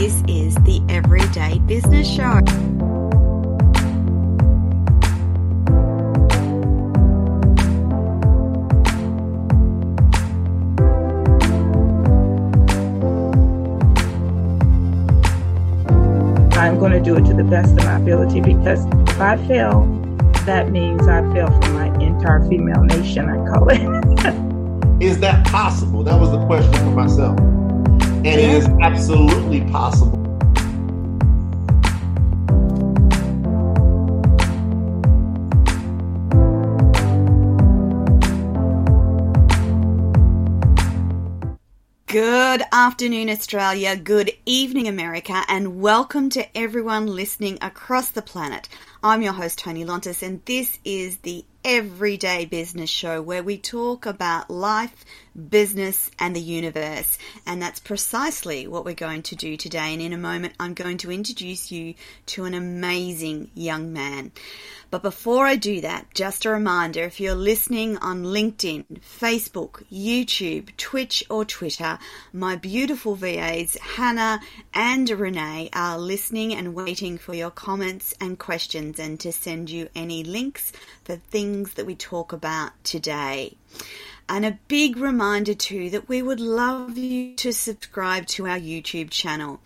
this is the Everyday Business Show. I'm going to do it to the best of my ability because if I fail, that means I fail for my entire female nation, I call it. is that possible? That was the question for myself. And it is absolutely possible. Good afternoon, Australia. Good evening, America, and welcome to everyone listening across the planet. I'm your host, Toni Lontis, and this is the Everyday Business Show where we talk about life, business, and the universe. And that's precisely what we're going to do today. And in a moment, I'm going to introduce you to an amazing young man. But before I do that, just a reminder if you're listening on LinkedIn, Facebook, YouTube, Twitch, or Twitter, my beautiful VAs, Hannah and Renee, are listening and waiting for your comments and questions and to send you any links for things that we talk about today. And a big reminder too that we would love you to subscribe to our YouTube channel.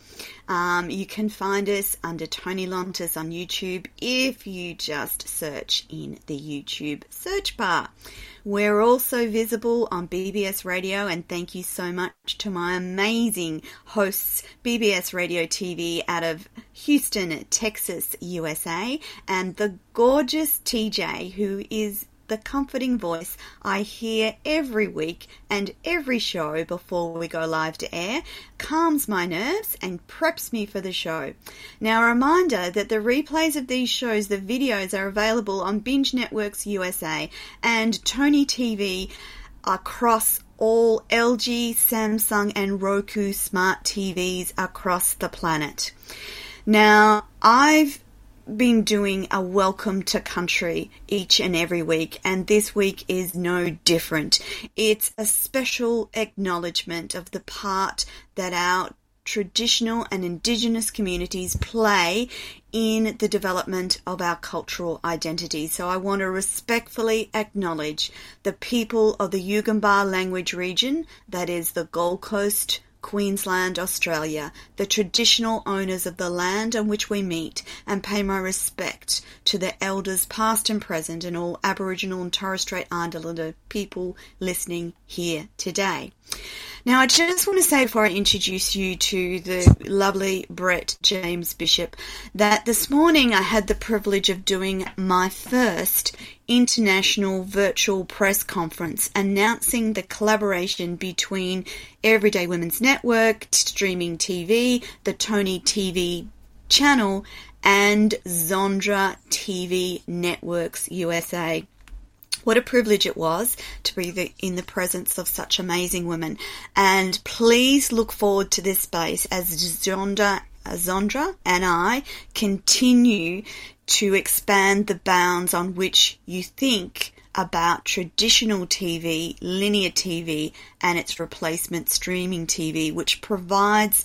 Um, you can find us under Toni Lontis on YouTube if you just search in the YouTube search bar. We're also visible on BBS Radio, and thank you so much to my amazing hosts, BBS Radio TV out of Houston, Texas, USA, and the gorgeous TJ, who is the comforting voice I hear every week and every show before we go live to air calms my nerves and preps me for the show. Now, a reminder that the replays of these shows, the videos, are available on Binge Networks USA and Toni TV across all LG, Samsung, and Roku smart TVs across the planet. Now, I've been doing a welcome to country each and every week, and this week is no different. It's a special acknowledgement of the part that our traditional and indigenous communities play in the development of our cultural identity. So I want to respectfully acknowledge the people of the Yugambeh language region, that is the Gold Coast, Queensland, Australia, the traditional owners of the land on which we meet, and pay my respect to the elders past and present and all Aboriginal and Torres Strait Islander people listening here today. Now, I just want to say before I introduce you to the lovely Brett James Bishop that this morning I had the privilege of doing my first international virtual press conference announcing the collaboration between Everyday Women's Network, Streaming TV, the Toni TV channel, and Zondra TV Networks USA. What a privilege it was to be in the presence of such amazing women. And please look forward to this space as Zondra, Zondra and I continue to expand the bounds on which you think about traditional TV, linear TV, and its replacement streaming TV, which provides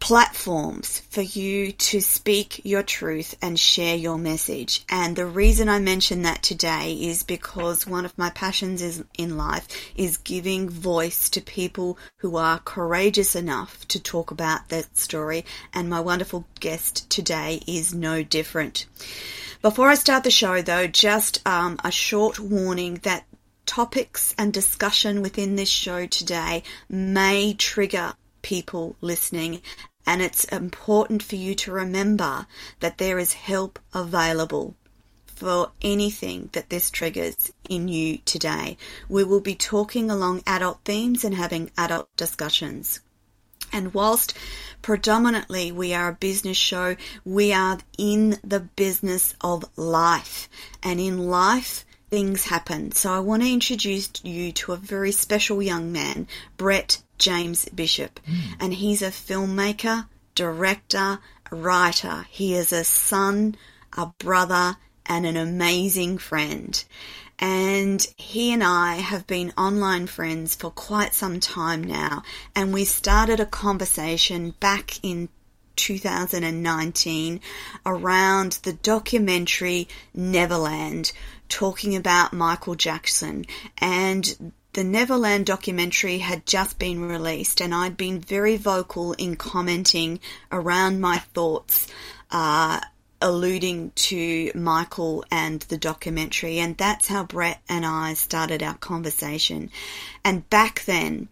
platforms for you to speak your truth and share your message. And the reason I mention that today is because one of my passions is, in life is giving voice to people who are courageous enough to talk about that story. And my wonderful guest today is no different. Before I start the show, though, just um, a short warning that topics and discussion within this show today may trigger people listening and it's important for you to remember that there is help available for anything that this triggers in you today. We will be talking along adult themes and having adult discussions. And whilst predominantly we are a business show, we are in the business of life. And in life, things happen. So I want to introduce you to a very special young man, Brett James Bishop. Mm. And he's a filmmaker, director, writer. He is a son, a brother, and an amazing friend. And he and I have been online friends for quite some time now. And we started a conversation back in 2019 around the documentary Neverland, talking about Michael Jackson. And the Neverland documentary had just been released, and I'd been very vocal in commenting around my thoughts. Uh, alluding to Michael and the documentary, and that's how Brett and I started our conversation. And back then,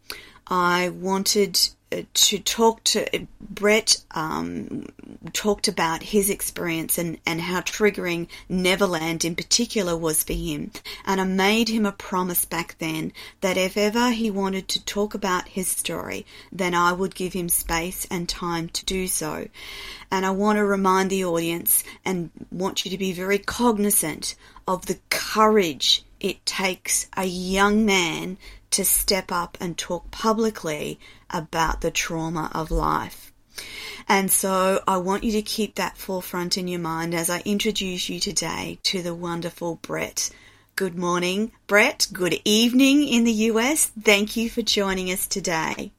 I wanted to talk to Brett um, talked about his experience and, and how triggering Neverland in particular was for him. And I made him a promise back then that if ever he wanted to talk about his story, then I would give him space and time to do so. And I want to remind the audience and want you to be very cognizant of the courage it takes a young man to step up and talk publicly about the trauma of life. And so I want you to keep that forefront in your mind as I introduce you today to the wonderful Brett. Good morning, Brett. Good evening in the US. Thank you for joining us today.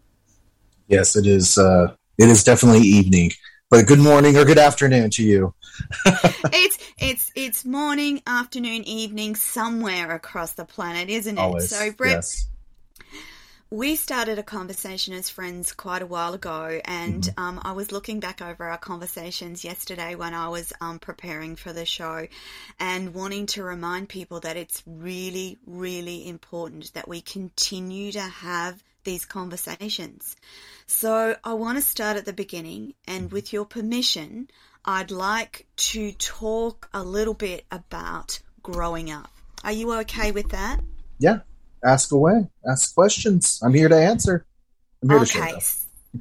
Yes, it is. Uh, it is definitely evening, but good morning or good afternoon to you. it's it's it's morning, afternoon, evening somewhere across the planet, isn't it? Always, so, Brett, yes we started a conversation as friends quite a while ago, and mm-hmm. um, I was looking back over our conversations yesterday when I was um, preparing for the show and wanting to remind people that it's really, really important that we continue to have these conversations. So I want to start at the beginning, and mm-hmm. with your permission, I'd like to talk a little bit about growing up. Are you okay with that? Yeah, ask away, ask questions. I'm here to answer. I'm here okay. to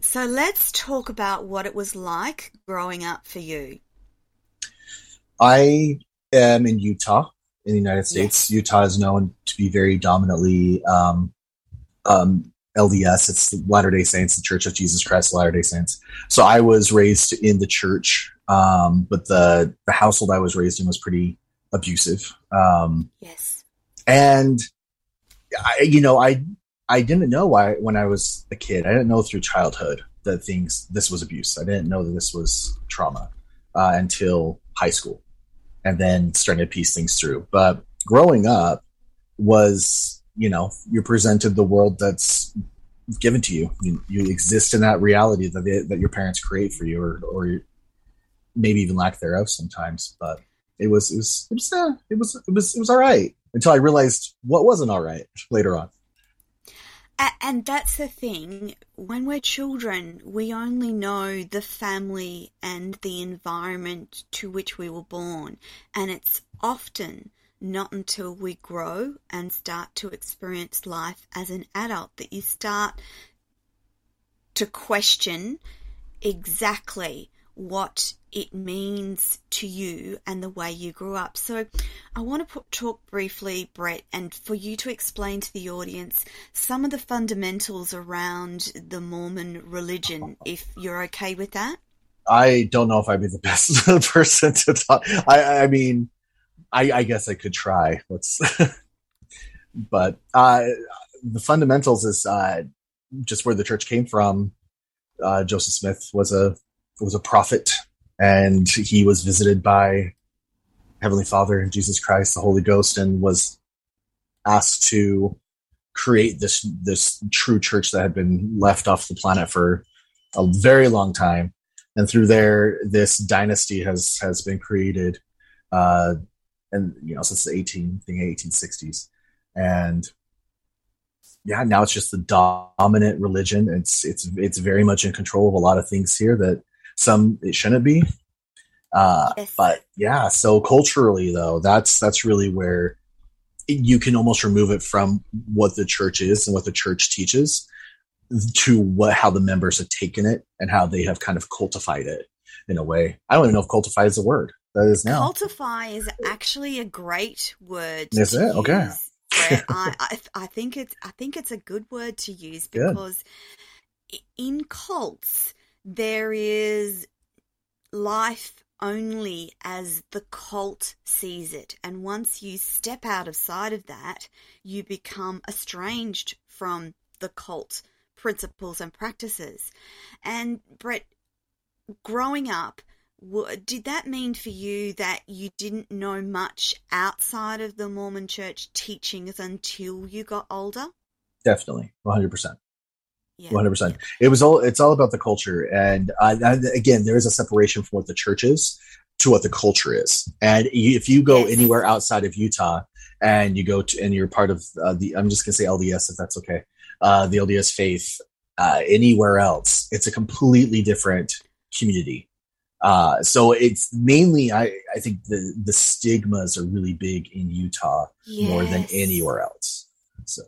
So let's talk about what it was like growing up for you. I am in Utah, in the United States. Yes. Utah is known to be very dominantly um, um, LDS. It's the Latter Day Saints, the Church of Jesus Christ, Latter Day Saints. So I was raised in the church, um, but the the household I was raised in was pretty abusive. Um, yes, and I, you know, I I didn't know why when I was a kid. I didn't know through childhood that things this was abuse. I didn't know that this was trauma uh, until high school, and then starting to piece things through. But growing up was, you know, you're presented the world that's given to you. You, you exist in that reality that they, that your parents create for you, or or maybe even lack thereof sometimes. But it was it was it was uh, it was it was it was all right until I realized what wasn't all right later on. And that's the thing. When we're children, we only know the family and the environment to which we were born. And it's often not until we grow and start to experience life as an adult that you start to question exactly what it means to you and the way you grew up. So, I want to put, talk briefly, Brett, and for you to explain to the audience some of the fundamentals around the Mormon religion, if you're okay with that. I don't know if I'd be the best person to talk. I, I mean, I, I, guess I could try. Let's, but uh, the fundamentals is uh, just where the church came from. Uh, Joseph Smith was a was a prophet, and he was visited by Heavenly Father and Jesus Christ, the Holy Ghost, and was asked to create this this true church that had been left off the planet for a very long time. And through there, this dynasty has has been created, uh, and you know since the eighteen the eighteen sixties, and yeah, now it's just the dominant religion. It's it's it's very much in control of a lot of things here that some it shouldn't be. Uh, yes. But yeah, so culturally though, that's that's really where you can almost remove it from what the church is and what the church teaches to what how the members have taken it and how they have kind of cultified it in a way. I don't even know if cultify is a word. That is now. Cultify is actually a great word. Is it? Okay. I, I, I think it's I think it's a good word to use because good. in cults there is life only as the cult sees it. And once you step out of sight of that, you become estranged from the cult principles and practices. And Brett, growing up, did that mean for you that you didn't know much outside of the Mormon church teachings until you got older? Definitely, 100%. One hundred percent. It was all. It's all about the culture, and uh, again, there is a separation from what the church is to what the culture is. And if you go anywhere outside of Utah, and you go to, and you're part of uh, the, I'm just gonna say LDS if that's okay, uh, the LDS faith. Uh, anywhere else, it's a completely different community. Uh, so it's mainly, I, I think the the stigmas are really big in Utah yes. more than anywhere else. So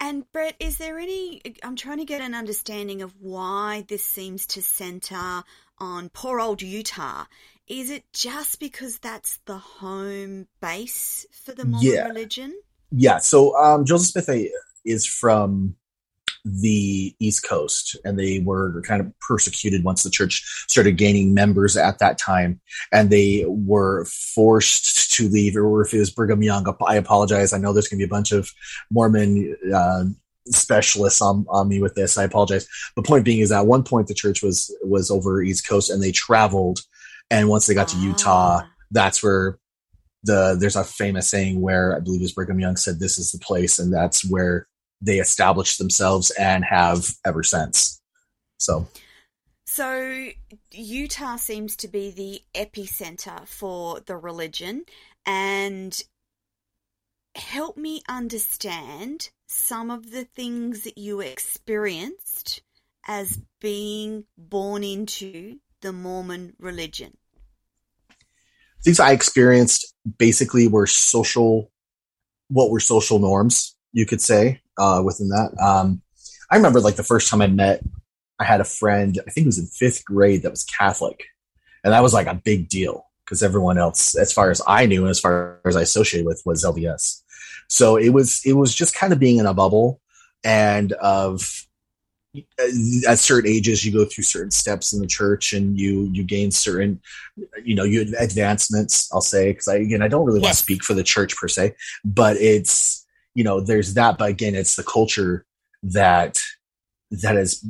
and Brett, is there any? I'm trying to get an understanding of why this seems to center on poor old Utah. Is it just because that's the home base for the Mormon yeah. religion? Yeah. So um, Joseph Smith is from the East Coast, and they were kind of persecuted once the church started gaining members at that time, and they were forced to leave. Or if it was Brigham Young, I apologize. I know there's going to be a bunch of Mormon uh, specialists on, on me with this. I apologize. The point being is at one point the church was was over East Coast, and they traveled, and once they got to Utah, ah. that's where the there's a famous saying where I believe it was Brigham Young said this is the place, and that's where they established themselves and have ever since. So. So, Utah seems to be the epicenter for the religion, and help me understand some of the things that you experienced as being born into the Mormon religion. Things I experienced basically were social, what were social norms, you could say uh, within that. Um, I remember like the first time I met, I had a friend, I think it was in fifth grade, that was Catholic. And that was like a big deal because everyone else, as far as I knew and as far as I associated with, was LDS. So it was it was just kind of being in a bubble and of at certain ages you go through certain steps in the church and you you gain certain you know you advancements i'll say because i again i don't really yes. want to speak for the church per se but it's you know there's that but again it's the culture that that is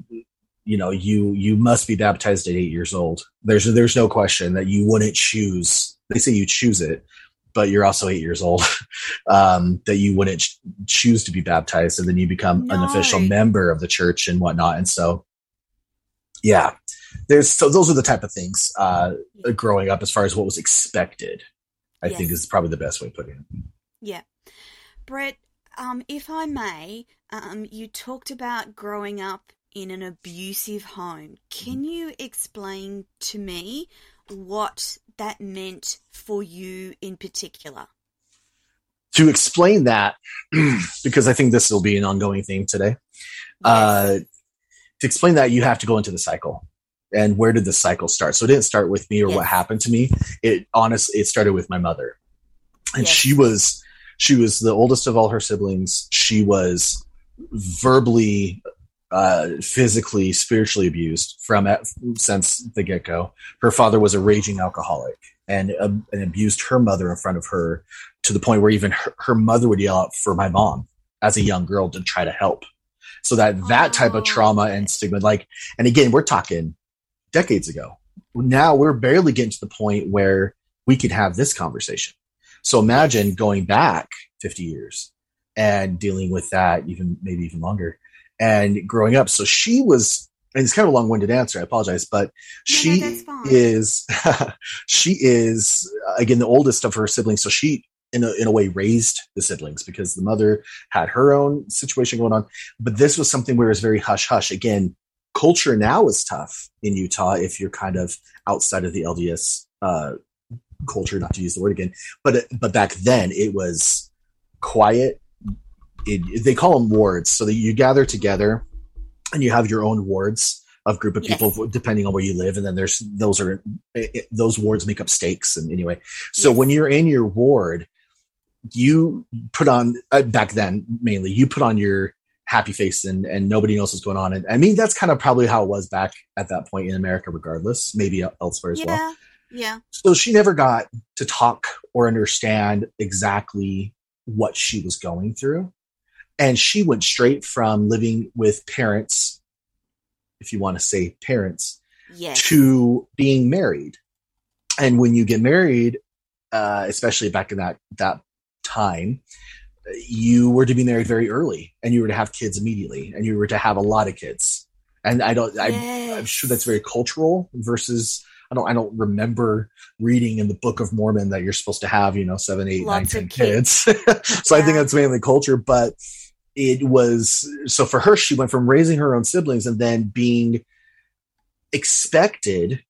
you know you you must be baptized at eight years old there's there's no question that you wouldn't choose they say you choose it but you're also eight years old um, that you wouldn't ch- choose to be baptized and then you become no. an official member of the church and whatnot and so yeah there's so those are the type of things uh, growing up as far as what was expected i yes. think is probably the best way of putting it yeah brett um, if I may, um, you talked about growing up in an abusive home. Can you explain to me what that meant for you in particular? To explain that, because I think this will be an ongoing theme today, yes. uh, to explain that, you have to go into the cycle. And where did the cycle start? So it didn't start with me or yes. what happened to me. It honestly, it started with my mother. And yes. she was she was the oldest of all her siblings. She was verbally, uh, physically, spiritually abused from at, since the get go. Her father was a raging alcoholic and, uh, and abused her mother in front of her to the point where even her, her, mother would yell out for my mom as a young girl to try to help. So that that type of trauma and stigma, like, and again, we're talking decades ago. Now we're barely getting to the point where we could have this conversation. So imagine going back 50 years and dealing with that even maybe even longer and growing up. So she was, and it's kind of a long-winded answer. I apologize, but she no, is, she is again, the oldest of her siblings. So she, in a, in a way raised the siblings because the mother had her own situation going on. But this was something where it was very hush hush. Again, culture now is tough in Utah if you're kind of outside of the LDS uh, culture, not to use the word again, but but back then it was quiet. It, they call them wards, so that you gather together and you have your own wards of group of people yes. depending on where you live, and then there's those are it, those wards make up stakes, and anyway, so yes. when you're in your ward, you put on uh, back then mainly you put on your happy face and and nobody knows what's going on and i mean that's kind of probably how it was back at that point in america regardless maybe elsewhere as yeah. well Yeah. So she never got to talk or understand exactly what she was going through. And she went straight from living with parents, if you want to say parents, Yes. to being married. And when you get married, uh, especially back in that that time, you were to be married very early, and you were to have kids immediately, and you were to have a lot of kids. And I don't, I, I'm sure that's very cultural versus. I don't. I don't remember reading in the Book of Mormon that you're supposed to have, you know, seven, eight, nine, Lots ten of kids. so I think that's mainly culture, but it was so for her. She went from raising her own siblings and then being expected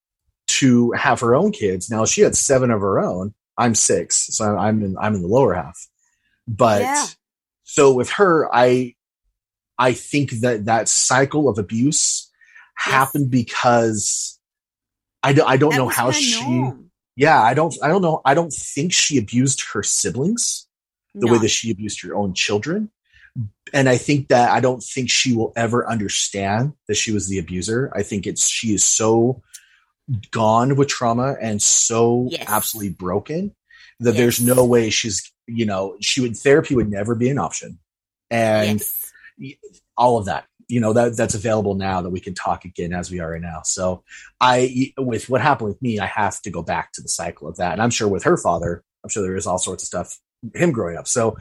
to have her own kids. Now she had seven of her own. I'm six, so I'm in I'm in the lower half. But Yeah. so with her, I I think that that cycle of abuse happened because I don't I don't That know how she norm. yeah I don't I don't know I don't think she abused her siblings the way that she abused her own children. And I think that I don't think she will ever understand that she was the abuser. I think it's she is so gone with trauma and so Yes. absolutely broken that there's no way she's you know she would therapy would never be an option and yes. all of that you know that that's available now that we can talk again as we are right now. So i with what happened with me i have to go back to the cycle of that. And i'm sure with her father i'm sure there is all sorts of stuff him growing up. So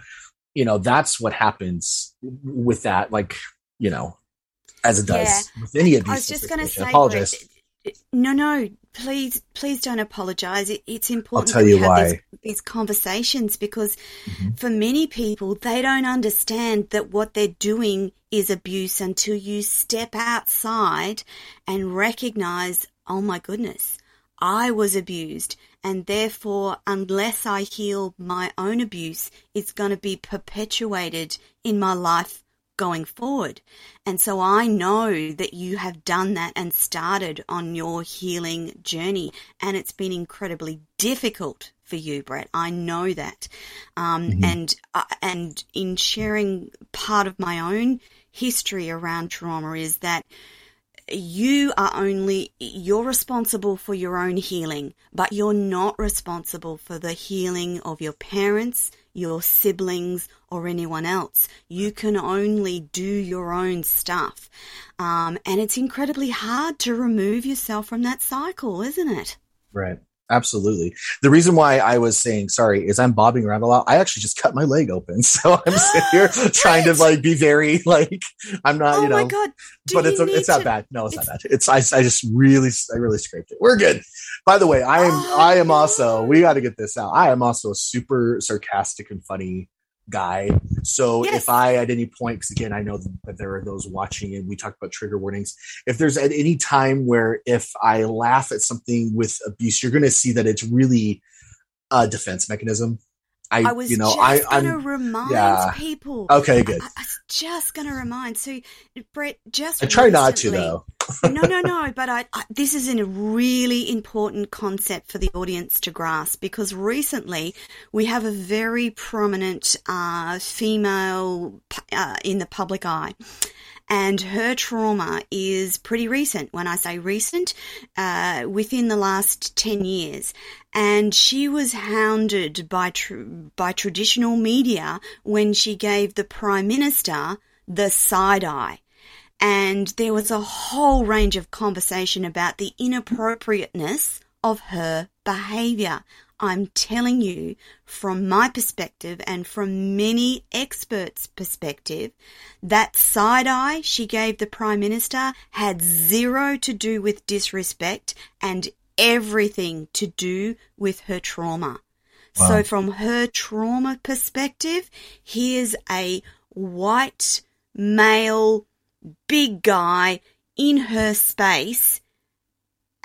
you know that's what happens with that like you know as it does with any abuse I was just going to say, I apologize no, no, please, please don't apologize. It, it's important tell we you have why. These, these conversations because Mhm. for many people, they don't understand that what they're doing is abuse until you step outside and recognize, oh my goodness, I was abused. And therefore, unless I heal my own abuse, it's going to be perpetuated in my life going forward. And so I know that you have done that and started on your healing journey. And it's been incredibly difficult for you, Brett. I know that. Um, Mhm. And uh, and in sharing part of my own history around trauma is that you are only you're responsible for your own healing but you're not responsible for the healing of your parents your siblings or anyone else you can only do your own stuff um, and it's incredibly hard to remove yourself from that cycle isn't it Right. Absolutely. The reason why I was saying sorry is I'm bobbing around a lot. I actually just cut my leg open. So I'm sitting here trying to like be very like I'm not, oh you know, my god do but it's you it's need not bad. No, it's, it's- not bad. It's I, I just really I really scraped it. We're good. By the way, I am Oh, I am also we got to get this out. I am also a super sarcastic and funny guy. So Yes. if I at any point, because again, I know that there are those watching, and we talked about trigger warnings. If there's at any time where if I laugh at something with abuse, you're going to see that it's really a defense mechanism. I, I was you know, just I, going to I'm remind yeah. people. okay. Good. I, I was just going to remind. So, Brett, just I try not to though. No, no, no. But I, I, this is a really important concept for the audience to grasp because recently we have a very prominent uh, female uh, in the public eye. And her trauma is pretty recent. When I say recent, uh, within the last 10 years. And she was hounded by, tr- by traditional media when she gave the Prime Minister the side eye and there was a whole range of conversation about the inappropriateness of her behavior. I'm telling you, from my perspective and from many experts' perspective, that side eye she gave the Prime Minister had zero to do with disrespect and everything to do with her trauma. Wow. So, from her trauma perspective, here's a white male big guy in her space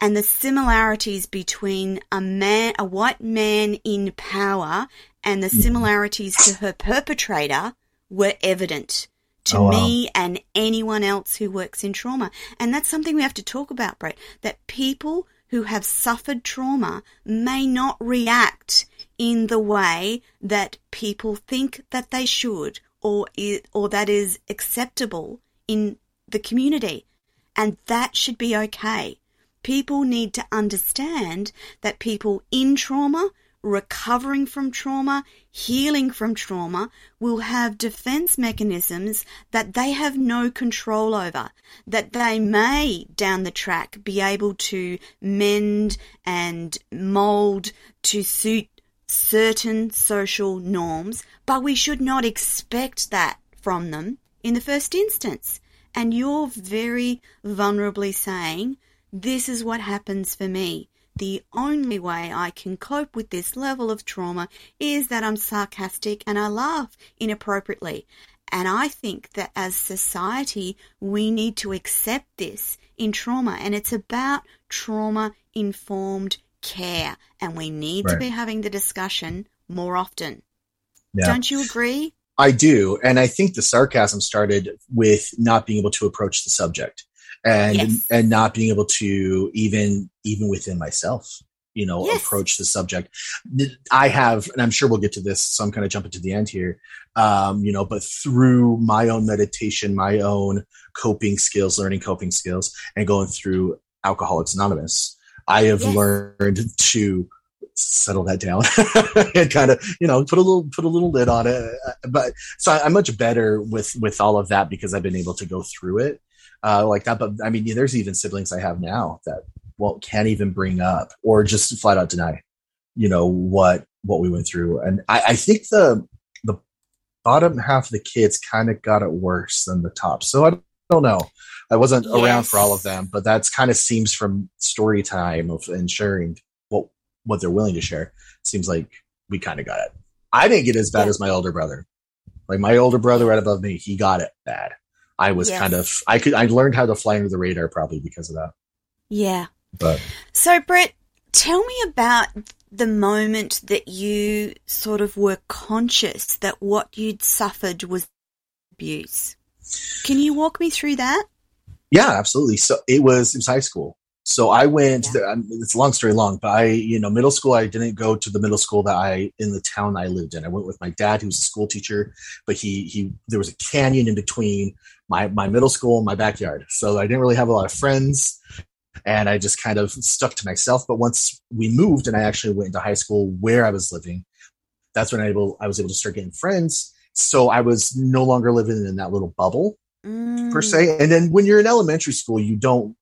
and the similarities between a man a white man in power and the hmm. similarities to her perpetrator were evident to Oh, wow. me and anyone else who works in trauma and that's something we have to talk about Brett that people who have suffered trauma may not react in the way that people think that they should or or that is acceptable in the community. And that should be okay. People need to understand that people in trauma, recovering from trauma, healing from trauma will have defense mechanisms that they have no control over, that they may down the track be able to mend and mold to suit certain social norms, but we should not expect that from them in the first instance. And you're very vulnerably saying, this is what happens for me. The only way I can cope with this level of trauma is that I'm sarcastic and I laugh inappropriately. And I think that as society, we need to accept this in trauma. And it's about trauma informed care. And we need right. to be having the discussion more often. Yeah. Don't you agree? I do. And I think the sarcasm started with not being able to approach the subject and yes. and not being able to even even within myself you know yes. approach the subject i have and i'm sure we'll get to this so i'm kind of jumping to the end here um, you know but through my own meditation my own coping skills learning coping skills and going through alcoholics anonymous i have yes. learned to settle that down and kind of you know put a little put a little lid on it but so i'm much better with with all of that because i've been able to go through it uh, like that. But I mean, there's even siblings I have now that well can't even bring up or just flat out deny, you know what what we went through. And I, I think the the bottom half of the kids kind of got it worse than the top. So I don't know. I wasn't yes. around for all of them, but that's kind of seems from story time of and sharing what they're willing to share. Seems like we kind of got it. I didn't get as bad yeah. as my older brother. Like my older brother right above me, he got it bad. I was yes. kind of I could I learned how to fly under the radar probably because of that. Yeah. But so Brett, tell me about the moment that you sort of were conscious that what you'd suffered was abuse. Can you walk me through that? Yeah, absolutely. So it was it was high school. So I went. Yeah. To, it's a long story long, but I, you know, middle school. I didn't go to the middle school that I in the town I lived in. I went with my dad, who was a school teacher, but he he there was a canyon in between my my middle school and my backyard. So I didn't really have a lot of friends, and I just kind of stuck to myself. But once we moved, and I actually went into high school where I was living, that's when I able I was able to start getting friends. So I was no longer living in that little bubble mm. per se. And then when you're in elementary school, you don't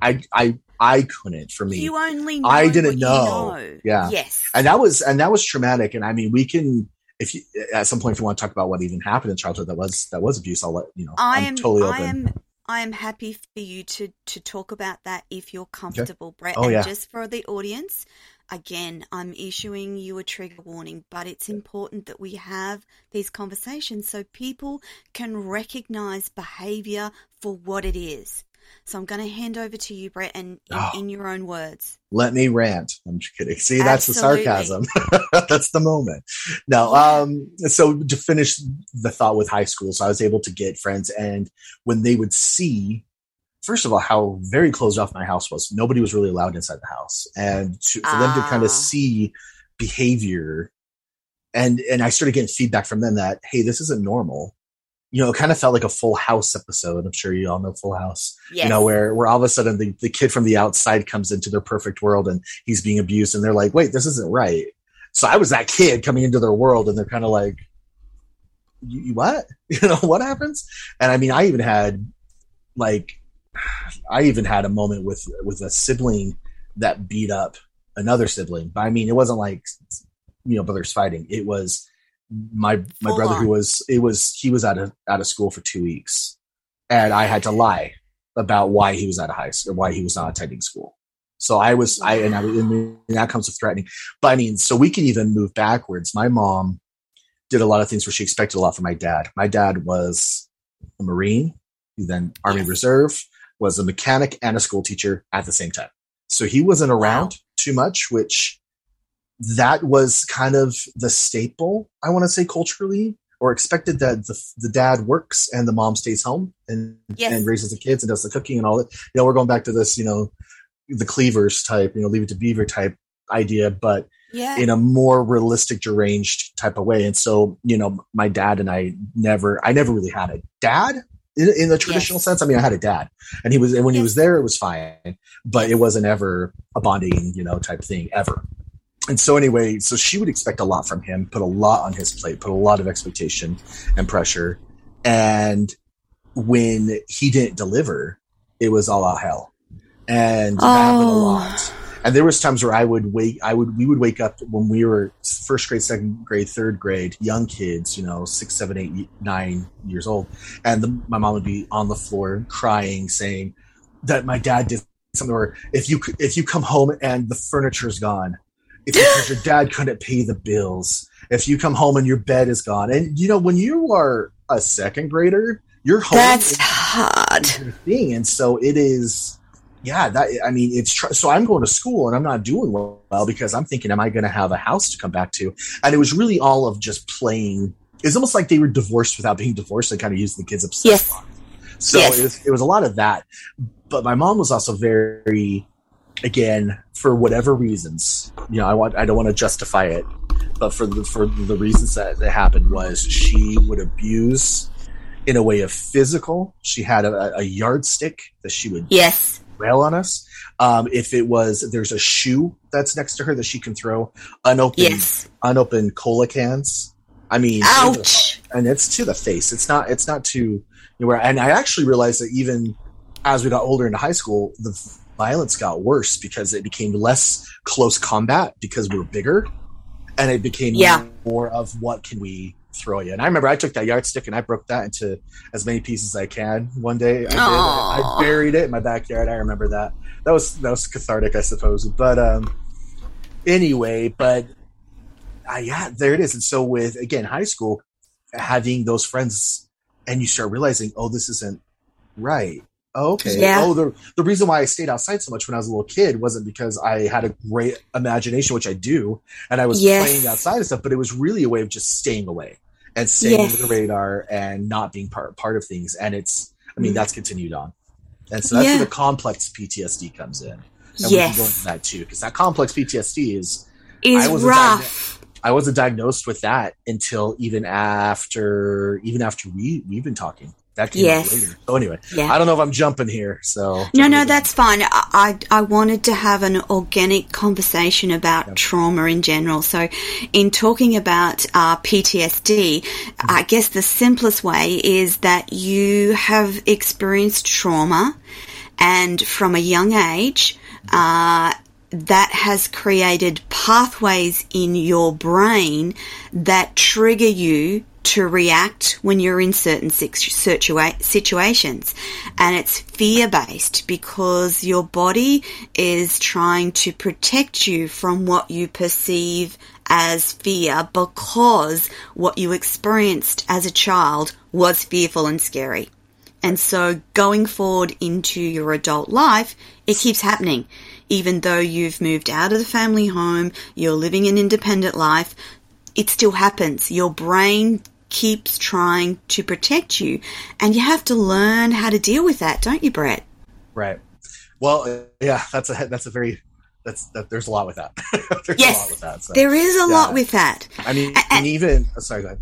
I I I couldn't for me. You only I didn't know. know. Yeah. Yes. And that was and that was traumatic. And I mean, we can if you at some point if you want to talk about what even happened in childhood that was that was abuse, I'll let you know. I am totally open. I am I am happy for you to to talk about that if you're comfortable, okay. Brett. Oh, and yeah. just for the audience, again, I'm issuing you a trigger warning, but it's important that we have these conversations so people can recognize behavior for what it is. So I'm going to hand over to you, Brett, and in, oh, in your own words. Let me rant. I'm just kidding. See, that's Absolutely. the sarcasm. that's the moment. No, um, so to finish the thought with high school, so I was able to get friends, and when they would see first of all, how very closed off my house was. Nobody was really allowed inside the house, and to, for ah. them to kind of ah. see behavior, and and I started getting feedback from them that hey, this isn't normal you know, it kind of felt like a Full House episode. I'm sure you all know Full House. Yes. You know, where where all of a sudden the, the kid from the outside comes into their perfect world and he's being abused, and they're like, "Wait, this isn't right." So I was that kid coming into their world, and they're kind of like, you, "What? You know what happens?" And I mean, I even had like, I even had a moment with with a sibling that beat up another sibling. But I mean, it wasn't like you know brothers fighting. It was my my Full brother on. who was it was he was out of out of school for two weeks, and I had to lie about why he was out of high school, why he was not attending school. So I was I and, I, and that comes with threatening. But I mean, so we can even move backwards. My mom did a lot of things where she expected a lot from my dad. My dad was a Marine, then Army yes. Reserve, was a mechanic and a school teacher at the same time. So he wasn't around wow. too much, which that was kind of the staple, I want to say culturally, or expected that the, the dad works and the mom stays home and, yes. and raises the kids and does the cooking and all that. You know, we're going back to this, you know, the cleavers type, you know, leave it to beaver type idea, but yeah. in a more realistic, deranged type of way. And so, you know, my dad and I never, I never really had a dad, in, in the traditional Yes. sense. I mean, I had a dad, and he was, and when he was there, it was fine, but it wasn't ever a bonding, you know, type thing ever. And so anyway, so she would expect a lot from him, put a lot on his plate, put a lot of expectation and pressure, and when he didn't deliver, it was all out hell, and that happened a Oh. lot. And there was times where I would wake, I would, we would wake up when we were first grade, second grade, third grade, young kids, you know, six, seven, eight, nine years old, and the, my mom would be on the floor crying, saying that my dad did something, or if you if you come home and the furniture's gone, it's because your dad couldn't pay the bills. If you come home and your bed is gone, and you know when you are a second grader, you're home That's is hard. thing, and so it is. Yeah, that I mean, it's tr- so I'm going to school and I'm not doing well because I'm thinking, am I going to have a house to come back to? And it was really all of just playing. It's almost like they were divorced without being divorced. They kind of used the kids upset. Yes. So Yes. it, was, it was a lot of that. But my mom was also very, again, for whatever reasons, you know, I want I don't want to justify it, but for the for the reasons that, that happened was she would abuse in a way of physical. She had a, a yardstick that she would Yes. rail on us. Um, if it was there's a shoe that's next to her that she can throw unopened Yes. unopened cola cans. I mean, Ouch. and it's to the face. It's not. It's not to you know, where. And I actually realized that even as we got older into high school, the violence got worse because it became less close combat because we were bigger, and it became Yeah. more of what can we throw you. And I remember I took that yardstick and I broke that into as many pieces as I can. One day I. I buried it in my backyard. I remember that. That was that was cathartic, I suppose. But um, anyway, but uh, yeah, there it is. And so with again high school, having those friends, and you start realizing, oh, this isn't right. Okay. Yeah. Oh, the the reason why I stayed outside so much when I was a little kid wasn't because I had a great imagination, which I do, and I was Yes. playing outside and stuff, but it was really a way of just staying away and staying Yes. under the radar and not being part part of things. And it's, I mean, Mm. that's continued on, and so that's Yeah. where the complex PTSD comes in. And we can go into Yes. that too, because that complex PTSD is Is I rough. I wasn't diagnosed with that until even after even after we we've been talking. That came Yes. later. So anyway, Yeah. I don't know if I'm jumping here. So No, no, that's fine. I, I, wanted to have an organic conversation about Yep. trauma in general. So, in talking about uh, PTSD, I guess the simplest way is that you have experienced trauma, and from a young age, uh, that has created pathways in your brain that trigger you to react when you're in certain situa- situations. And it's fear based because your body is trying to protect you from what you perceive as fear because what you experienced as a child was fearful and scary. And so going forward into your adult life, it keeps happening. Even though you've moved out of the family home, you're living an independent life, it still happens. Your brain keeps trying to protect you, and you have to learn how to deal with that, don't you, Brett? right. Well, yeah, that's a that's a very that's that. There's a lot with that. there's a Yes. lot with that. So. There is a Yeah. lot with that. I mean, A- and even oh, sorry, go ahead.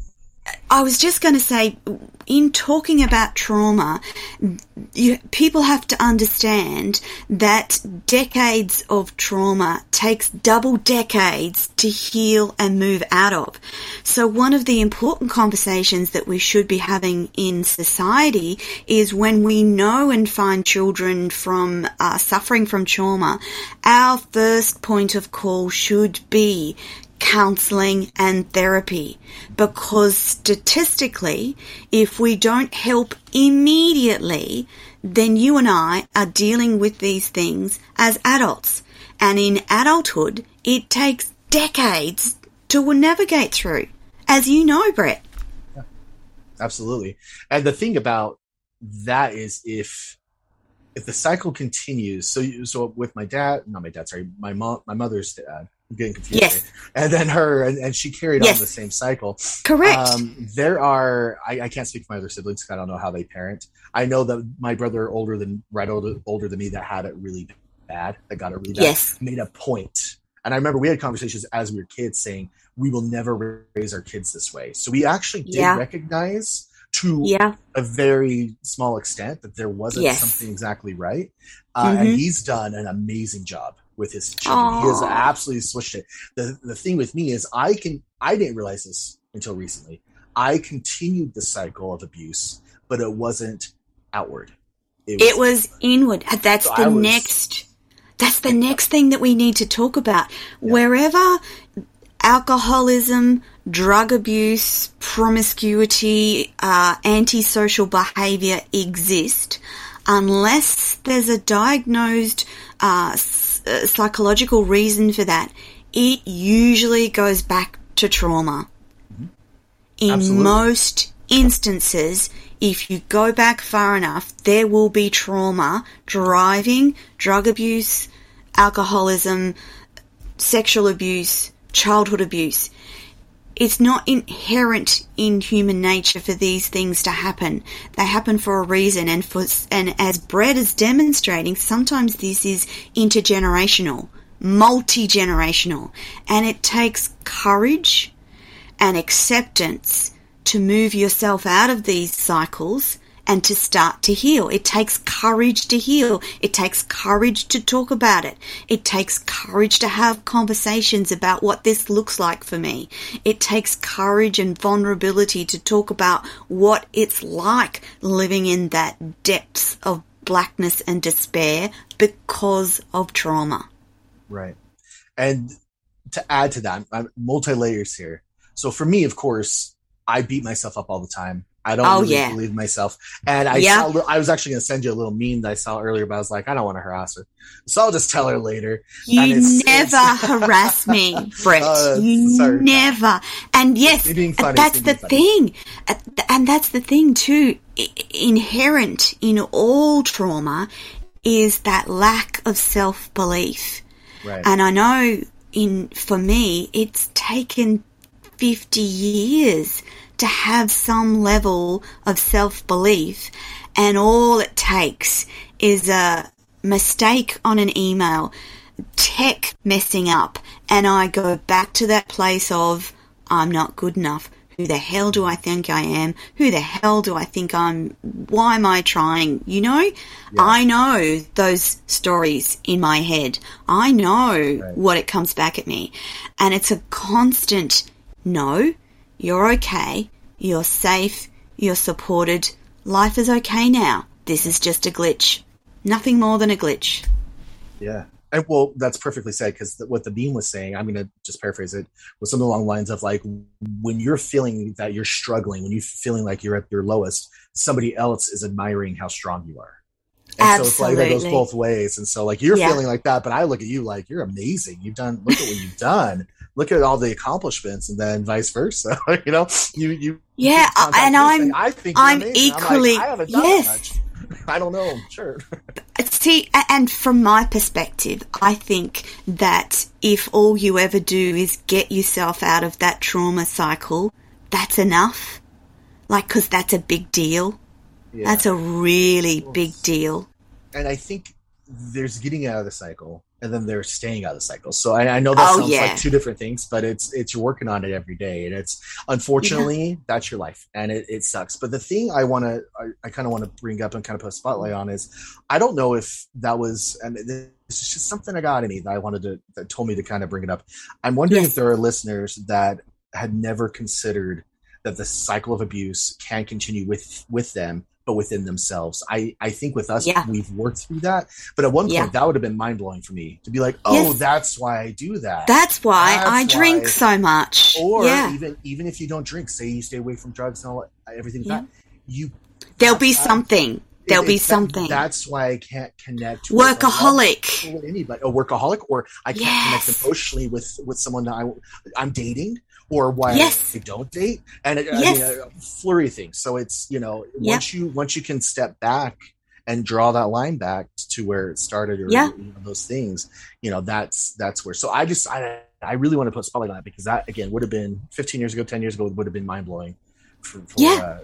I was just going to say, in talking about trauma, you, people have to understand that decades of trauma takes double decades to heal and move out of. So one of the important conversations that we should be having in society is when we know and find children from uh, suffering from trauma, our first point of call should be counseling and therapy because statistically, if we don't help immediately, then you and I are dealing with these things as adults. And in adulthood, it takes decades to navigate through. As you know, Brett. Absolutely. And the thing about that is if if the cycle continues, so you, so with my dad, not my dad, sorry, my mom, my mother's dad, I'm getting confused. Yes. here. And then her, and, and she carried Yes. on the same cycle. Correct. Um, there are, I, I can't speak for my other siblings. I don't know how they parent. I know that my brother, older than right older, older than me, that had it really bad, that got it really bad, yes. made a point. And I remember we had conversations as we were kids saying we will never raise our kids this way. So we actually did Yeah. recognize to Yeah. a very small extent that there wasn't Yes. something exactly right. Uh, And Mhm. he's done an amazing job with his children. He has absolutely switched it. The the thing with me is I can I didn't realize this until recently. I continued the cycle of abuse, but it wasn't outward. It was inward. Uh, That's So the was- next. That's the next thing that we need to talk about. Wherever alcoholism, drug abuse, promiscuity, uh, antisocial behavior exist, unless there's a diagnosed uh, psychological reason for that, it usually goes back to trauma. Mm-hmm. In Absolutely. most instances, if you go back far enough, there will be trauma driving drug abuse, alcoholism, sexual abuse, childhood abuse. It's not inherent in human nature for these things to happen. They happen for a reason, and for and as Brett is demonstrating, sometimes this is intergenerational, multi generational, and it takes courage and acceptance to move yourself out of these cycles and to start to heal. It takes courage to heal. It takes courage to talk about it. It takes courage to have conversations about what this looks like for me. It takes courage and vulnerability to talk about what it's like living in that depths of blackness and despair because of trauma. Right. And to add to that, I'm multi layers here. So for me, of course, I beat myself up all the time. I don't Oh, really yeah. believe myself. And I yeah. saw, I was actually going to send you a little meme that I saw earlier, but I was like, I don't want to harass her. So I'll just tell her later. You never harass me, Brett. Uh, you sorry. never. And yes, that's the funny. thing. And that's the thing too. Inherent in all trauma is that lack of self-belief. Right. And I know in, for me, it's taken 50 years to have some level of self-belief and all it takes is a mistake on an email, tech messing up, and I go back to that place of, I'm not good enough. Who the hell do I think I am? Who the hell do I think I'm? Why am I trying? You know? I know those stories in my head. I know Right. what it comes back at me. And it's a constant, no, you're okay. You're safe. You're supported. Life is okay now. This is just a glitch. Nothing more than a glitch. Yeah. And well, that's perfectly said because what the meme was saying, I'm going to just paraphrase it, was something along the lines of like, when you're feeling that you're struggling, when you're feeling like you're at your lowest, somebody else is admiring how strong you are. And so it's like that goes both ways. And so like you're Yeah. feeling like that, but I look at you like you're amazing. You've done look at what you've done. Look at all the accomplishments, and then vice versa. you know, you you Yeah, you and I'm- saying, I think I'm amazing." equally- I haven't done yes. much. I don't know. Sure. Uh, see, and from my perspective, I think that if all you ever do is get yourself out of that trauma cycle, that's enough. Like, cause that's a big deal. Yeah. That's a really big deal. and I think there's getting out of the cycle, and then there's staying out of the cycle. So I, I know that Oh, sounds yeah. like two different things, but it's it's you're working on it every day, and it's unfortunately that's your life, and it, it sucks. But the thing I want to I, I kind of want to bring up and kind of put a spotlight on is I don't know if that was and this is just something I got in me that I wanted to that told me to kind of bring it up. I'm wondering Yes. if there are listeners that had never considered that the cycle of abuse can continue with with them but within themselves i i think with us Yeah. we've worked through that but at one point Yeah. that would have been mind-blowing for me to be like oh Yes. that's why i do that That's why That's I drink so much. or yeah. even even if you don't drink say you stay away from drugs and all that, everything that you There'll be that's- something. There'll it- be it's that- something. that's why i can't connect with a lot- Workaholic. with anybody a workaholic or i can't Yes. connect emotionally with with someone that I, i'm dating or why Yes. I don't date, and it, Yes. I mean, a flurry of things. So it's you know Yeah. once you once you can step back and draw that line back to where it started, or Yeah. you know, those things, you know that's that's where. So I just I I really want to put spotlight on that because that again would have been 15 years ago, 10 years ago would have been mind blowing. For, for, Yeah. uh,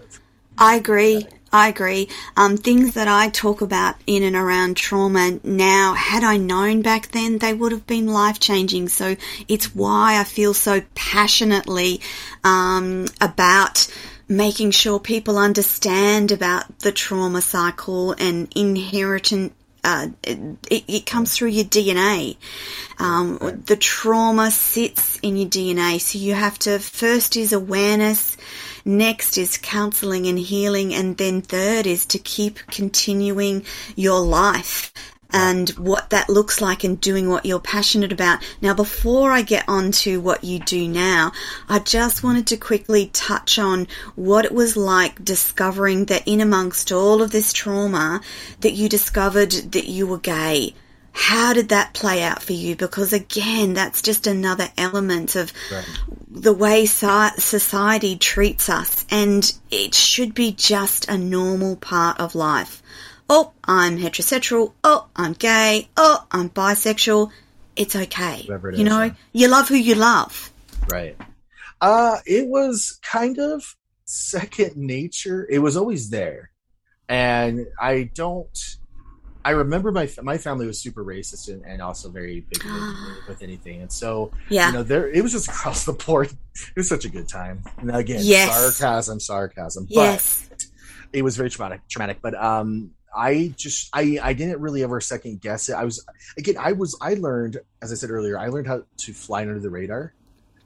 I agree. I agree. Um, things that I talk about in and around trauma now, had I known back then, they would have been life changing. So it's why I feel so passionately um, about making sure people understand about the trauma cycle and inheritance uh, it, it, comes through your DNA. Um. The trauma sits in your DNA. So you have to, first is awareness, next is counseling and healing, and then third is to keep continuing your life and what that looks like and doing what you're passionate about. Now, before I get on to what you do now, I just wanted to quickly touch on what it was like discovering that in amongst all of this trauma that you discovered that you were gay. How did that play out for you? Because again, that's just another element of right. the way society treats us and it should be just a normal part of life oh, I'm heterosexual, oh, I'm gay, oh, I'm bisexual. It's okay. It you is, know, yeah. you love who you love. Right. Uh, it was kind of second nature. It was always there. And I don't, I remember my my family was super racist and, and also very big with anything, and so yeah, you know, there it was just across the board. It was such a good time. And again, yes. sarcasm, sarcasm. Yes, but it was very traumatic. Traumatic, but um, I just I I didn't really ever second guess it. I was again I was I learned as I said earlier I learned how to fly under the radar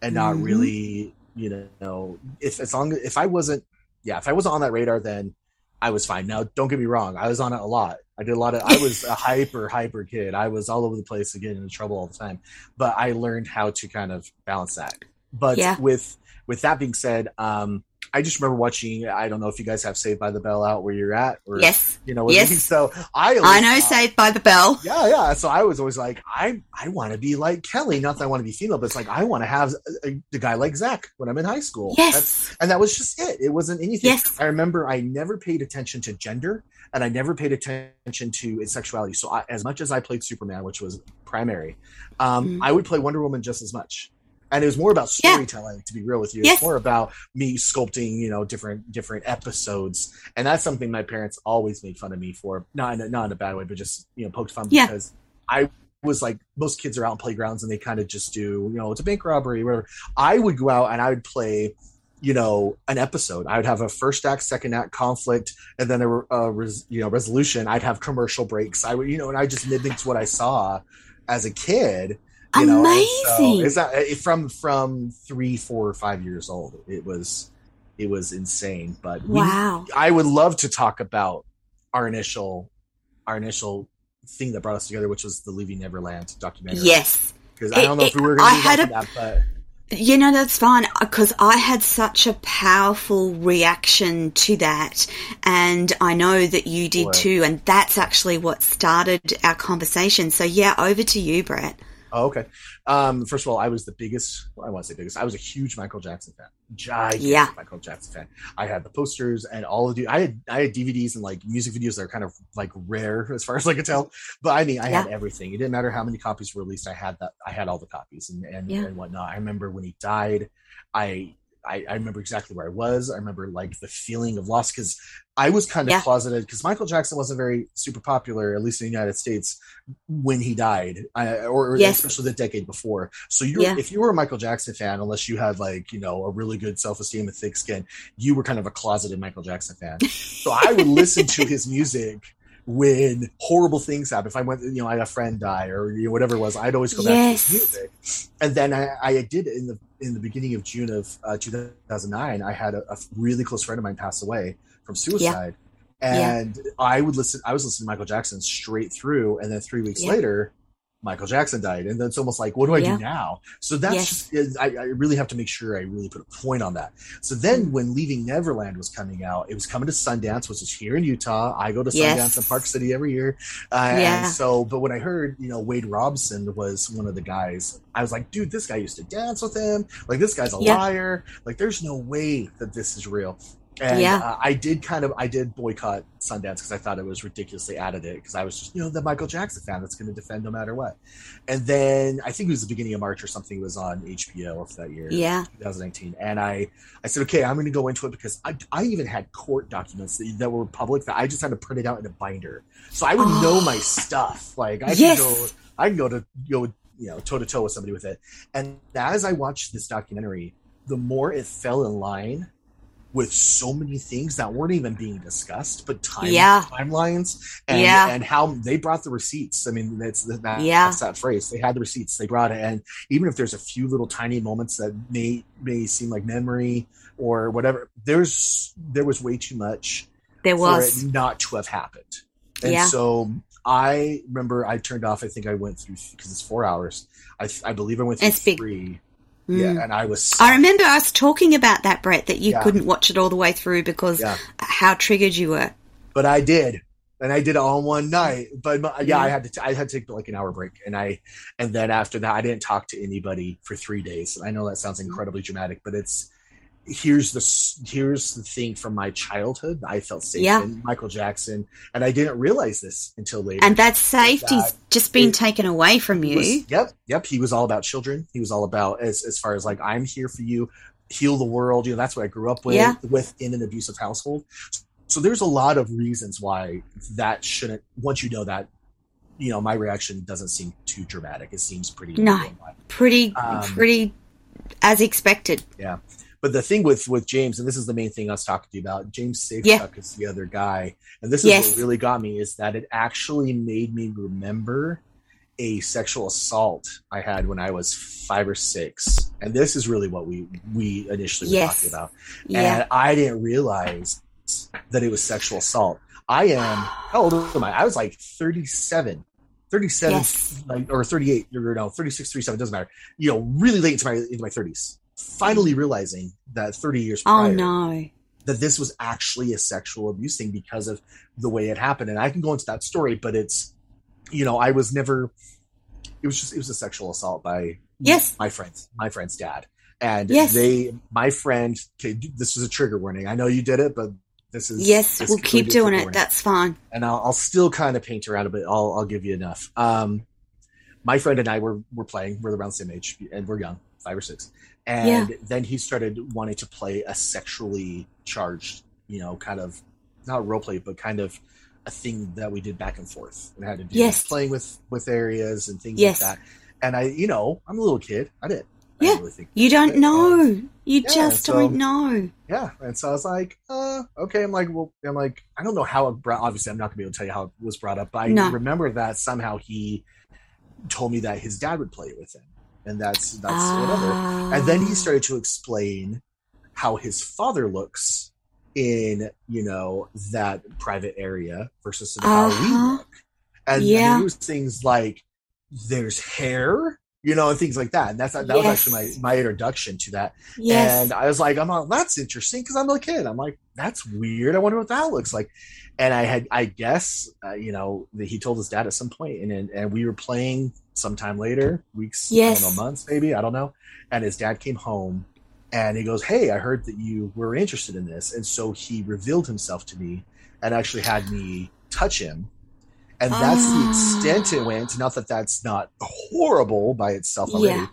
and not mm-hmm. really you know if as long if I wasn't yeah if I wasn't on that radar then I was fine. Now don't get me wrong I was on it a lot. I did a lot of I was a hyper hyper kid. I was all over the place getting into trouble all the time. But I learned how to kind of balance that. But yeah. with with that being said, um I just remember watching. I don't know if you guys have Saved by the Bell out where you're at, or yes, you know, yes. So I, I know Saved by the Bell. Yeah, yeah. So I was always like, I, I want to be like Kelly. Not that I want to be female, but it's like I want to have a, a, a, guy like Zach when I'm in high school. Yes, That's, and that was just it. It wasn't anything. Yes. I remember I never paid attention to gender, and I never paid attention to its sexuality. So I, as much as I played Superman, which was primary, um, mm-hmm. I would play Wonder Woman just as much and it was more about storytelling yeah. to be real with you. Yes. it's more about me sculpting you know different different episodes. And that's something my parents always made fun of me for. Not in a, not in a bad way but just you know poked fun yeah. because i was like most kids are out in playgrounds and they kind of just do you know it's a bank robbery whatever. I would go out and i would play you know an episode. I would have a first act second act conflict and then a, a res, you know resolution. I'd have commercial breaks. I would you know and i just mimicked what i saw as a kid you Amazing. Know? So it's not from from three, four, or five years old. It was it was insane. But we, wow, I would love to talk about our initial our initial thing that brought us together, which was the Leaving Neverland documentary. Yes, because I don't know it, if we were going to do that, but you know that's fine because I had such a powerful reaction to that, and I know that you did too, and that's actually what started our conversation. So yeah, over to you, Brett. Oh, okay. Um, first of all, I was the biggest. Well, I want to say biggest. I was a huge Michael Jackson fan. Giant yeah. Michael Jackson fan. I had the posters and all of the. I had I had DVDs and like music videos that are kind of like rare as far as I could tell. But I mean, I yeah. had everything. It didn't matter how many copies were released. I had that. I had all the copies and and, yeah. and whatnot. I remember when he died. I I, I, remember exactly where I was. I remember like the feeling of loss because I was kind of yeah. closeted because Michael Jackson wasn't very super popular, at least in the United States, when he died, I, or, yes. especially the decade before. So you, yeah. if you were a Michael Jackson fan, unless you had like you know a really good self esteem and thick skin, you were kind of a closeted Michael Jackson fan. so I would listen to his music when horrible things happen. If I went, you know, I had a friend die or you know, whatever it was, I'd always go back to music. And then I, I did in the in the beginning of June of uh, 2009, I had a, a, really close friend of mine pass away from suicide. Yeah. And yeah. I would listen, I was listening to Michael Jackson straight through. And then three weeks yeah. later, Michael Jackson died. And then it's almost like, what do I yeah. do now? So that's, yes. just, I, I, really have to make sure I really put a point on that. So then mm. when Leaving Neverland was coming out, it was coming to Sundance, which is here in Utah. I go to Sundance yes. in Park City every year. Uh, yeah. And so, but when I heard, you know, Wade Robson was one of the guys, I was like, dude, this guy used to dance with him. Like, this guy's a yeah. liar. Like, there's no way that this is real. And yeah. uh, I did kind of I did boycott Sundance because I thought it was ridiculously added it because I was just you know the Michael Jackson fan that's going to defend no matter what. And then I think it was the beginning of March or something it was on HBO of that year, yeah, 2019. And I I said okay, I'm going to go into it because I I even had court documents that, that were public that I just had to print it out in a binder, so I would oh. know my stuff. Like I yes. can go I can go to go you know toe to toe with somebody with it. And as I watched this documentary, the more it fell in line with so many things that weren't even being discussed, but time Yeah. timelines and Yeah. and how they brought the receipts. I mean, that's that, Yeah. that's that phrase. They had the receipts. They brought it, and even if there's a few little tiny moments that may may seem like memory or whatever, there's there was way too much There for was. it not to have happened. And Yeah. so I remember I turned off. I think I went through because it's four hours. I, I believe I went through It's big. Three. Mm. Yeah, and I was. I remember us talking about that, Brett, that you Yeah. couldn't watch it all the way through because Yeah. how triggered you were. but I did, and I did it all in one night. But my- yeah. I had to. T- I had to take like an hour break, and I, and then after that, I didn't talk to anybody for three days. I know that sounds incredibly dramatic, but it's here's the here's the thing from my childhood. I felt safe Yeah. in Michael Jackson, and I didn't realize this until later. And that safety's That- just been it- taken away from you. was- yep, yep. He was all about children. He was all about as as far as like I'm here for you, heal the world. You know, that's what I grew up with Yeah. within an abusive household. So there's a lot of reasons why that shouldn't. Once you know that, you know, my reaction doesn't seem too dramatic. It seems pretty. No. pretty, Um, pretty as expected. But the thing with with James, and this is the main thing I was talking to you about, James Safechuck Yeah. is the other guy, and this is Yes. what really got me is that it actually made me remember a sexual assault I had when I was five or six, and this is really what we we initially were Yes. talking about, Yeah. and I didn't realize that it was sexual assault. I am how old am I? I was like 37. 37 Yes. like or 38 or no 36 37 doesn't matter you know really late into my into my 30s finally realizing that 30 years oh prior no. that this was actually a sexual abuse thing because of the way it happened and i can go into that story but it's you know i was never it was just it was a sexual assault by Yes. my friends my friend's dad and Yes. they my friend okay, this is a trigger warning i know you did it but this is Yes, this we'll keep doing it. That's fine. and I'll, I'll still kind of paint around it, but I'll, I'll give you enough. Um, my friend and I were, were playing, we're around the same age and we're young, five or six. And then he started wanting to play a sexually charged, you know, kind of not role play, but kind of a thing that we did back and forth and had to do Yes. playing with, with areas and things Yes. like that. And I, you know, I'm a little kid. I didn't, I Yeah. really think You don't know. You Yeah, just so- don't know. yeah and so i was like uh okay i'm like well i'm like i don't know how it brought obviously i'm not gonna be able to tell you how it was brought up but i No. remember that somehow he told me that his dad would play it with him and that's that's whatever and then he Ah. started to explain how his father looks in you know that private area versus how Uh-huh. we look and Yeah. there was things like there's hair you know and things like that and that's that was actually my my introduction to that Yes. and I was like, I'm like, that's interesting because I'm a kid. I'm like, that's weird. I wonder what that looks like. And I had, I guess, uh, you know, that he told his dad at some point, and and, and we were playing sometime later, weeks, Yes. I know, months, maybe, I don't know. And his dad came home, and he goes, "Hey, I heard that you were interested in this," and so he revealed himself to me, and actually had me touch him. And that's the Ah. extent it went. Not that that's not horrible by itself already Yeah.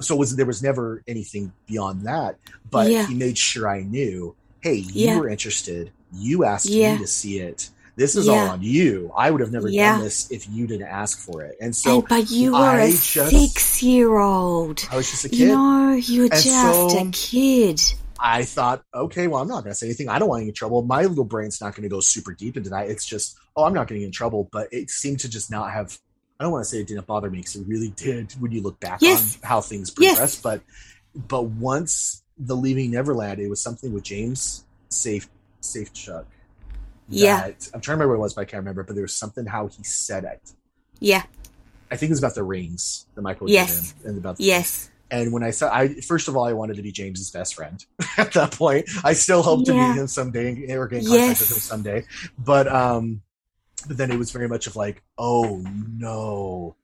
so was there was never anything beyond that but Yeah. he made sure i knew hey you Yeah. were interested you asked me to see it this is Yeah. all on you i would have never Yeah. done this if you didn't ask for it and so and, but you were I a just- six year old. i was just a kid You know, you were And just so- a kid. i thought okay well i'm not going to say anything i don't want to get in trouble my little brain's not going to go super deep into that it's just oh i'm not getting in trouble but it seemed to just not have i don't want to say it didn't bother me because it really did when you look back Yes. on how things Yes. progressed but but once the leaving neverland it was something with james safe Safechuck Yeah. i'm trying to remember what it was but i can't remember but there was something how he said it Yeah. i think it was about the rings that michael Yes. gave him and about Yes. and when I saw, I first of all, I wanted to be James's best friend at that point. I still hope to meet him someday or get in contact Yes. with him someday. But um, but then it was very much of like, oh no,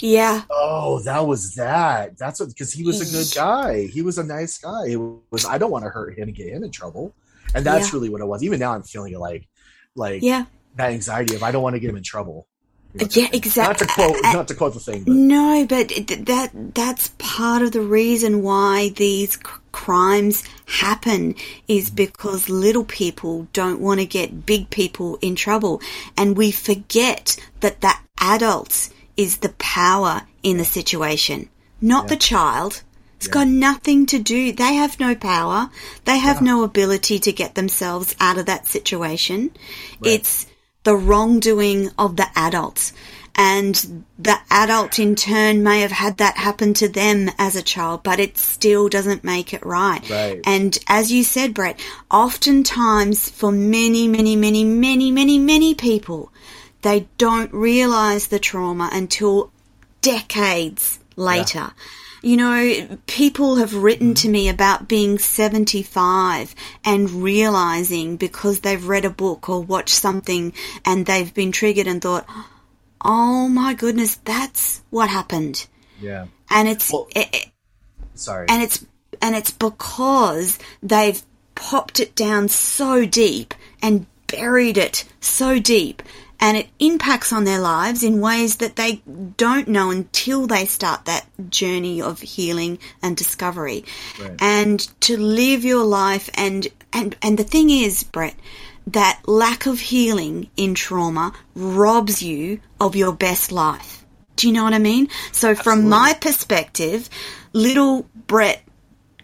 Yeah. oh that was that. That's what because he was a good guy. He was a nice guy. It was I don't want to hurt him and get him in trouble. And that's Yeah. really what it was. Even now, I'm feeling it like like Yeah. that anxiety of I don't want to get him in trouble. You know, Yeah, exactly. Not to quote, not to quote the thing, but No, but that that's part of the reason why these c- crimes happen is mm-hmm. because little people don't want to get big people in trouble, and we forget that the adult is the power in the situation, not the child. It's got nothing to do. They have no power. They have no ability to get themselves out of that situation. It's the wrongdoing of the adults. And the adult in turn may have had that happen to them as a child, but it still doesn't make it right. Right. And as you said, Brett, oftentimes for many, many, many, many, many, many people, they don't realize the trauma until decades later. You know, people have written to me about being 75 and realizing because they've read a book or watched something and they've been triggered and thought, oh my goodness, that's what happened. Yeah. And it's, Well- it, it- Sorry. and it's and it's because they've popped it down so deep and buried it so deep and it impacts on their lives in ways that they don't know until they start that journey of healing and discovery Right. and to live your life and and and the thing is Brett that lack of healing in trauma robs you of your best life do you know what I mean? So from my perspective, little Brett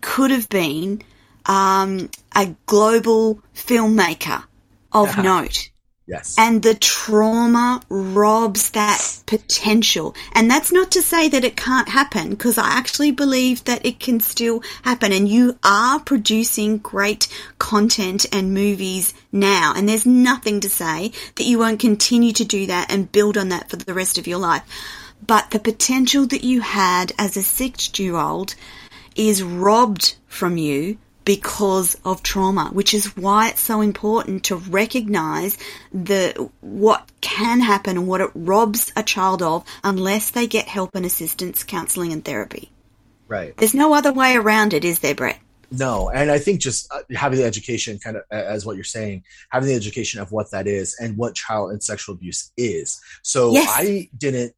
could have been um, a global filmmaker of note. Yes. And the trauma robs that potential. And that's not to say that it can't happen, because I actually believe that it can still happen. And you are producing great content and movies now. And there's nothing to say that you won't continue to do that and build on that for the rest of your life. But the potential that you had as a six year old is robbed from you because of trauma, which is why it's so important to recognize the what can happen and what it robs a child of unless they get help and assistance, counseling and therapy. right. There's no other way around it, is there, Brett? No, and I think just uh, having the education, kind of as what you're saying, having the education of what that is and what child and sexual abuse is. So Yes. I didn't.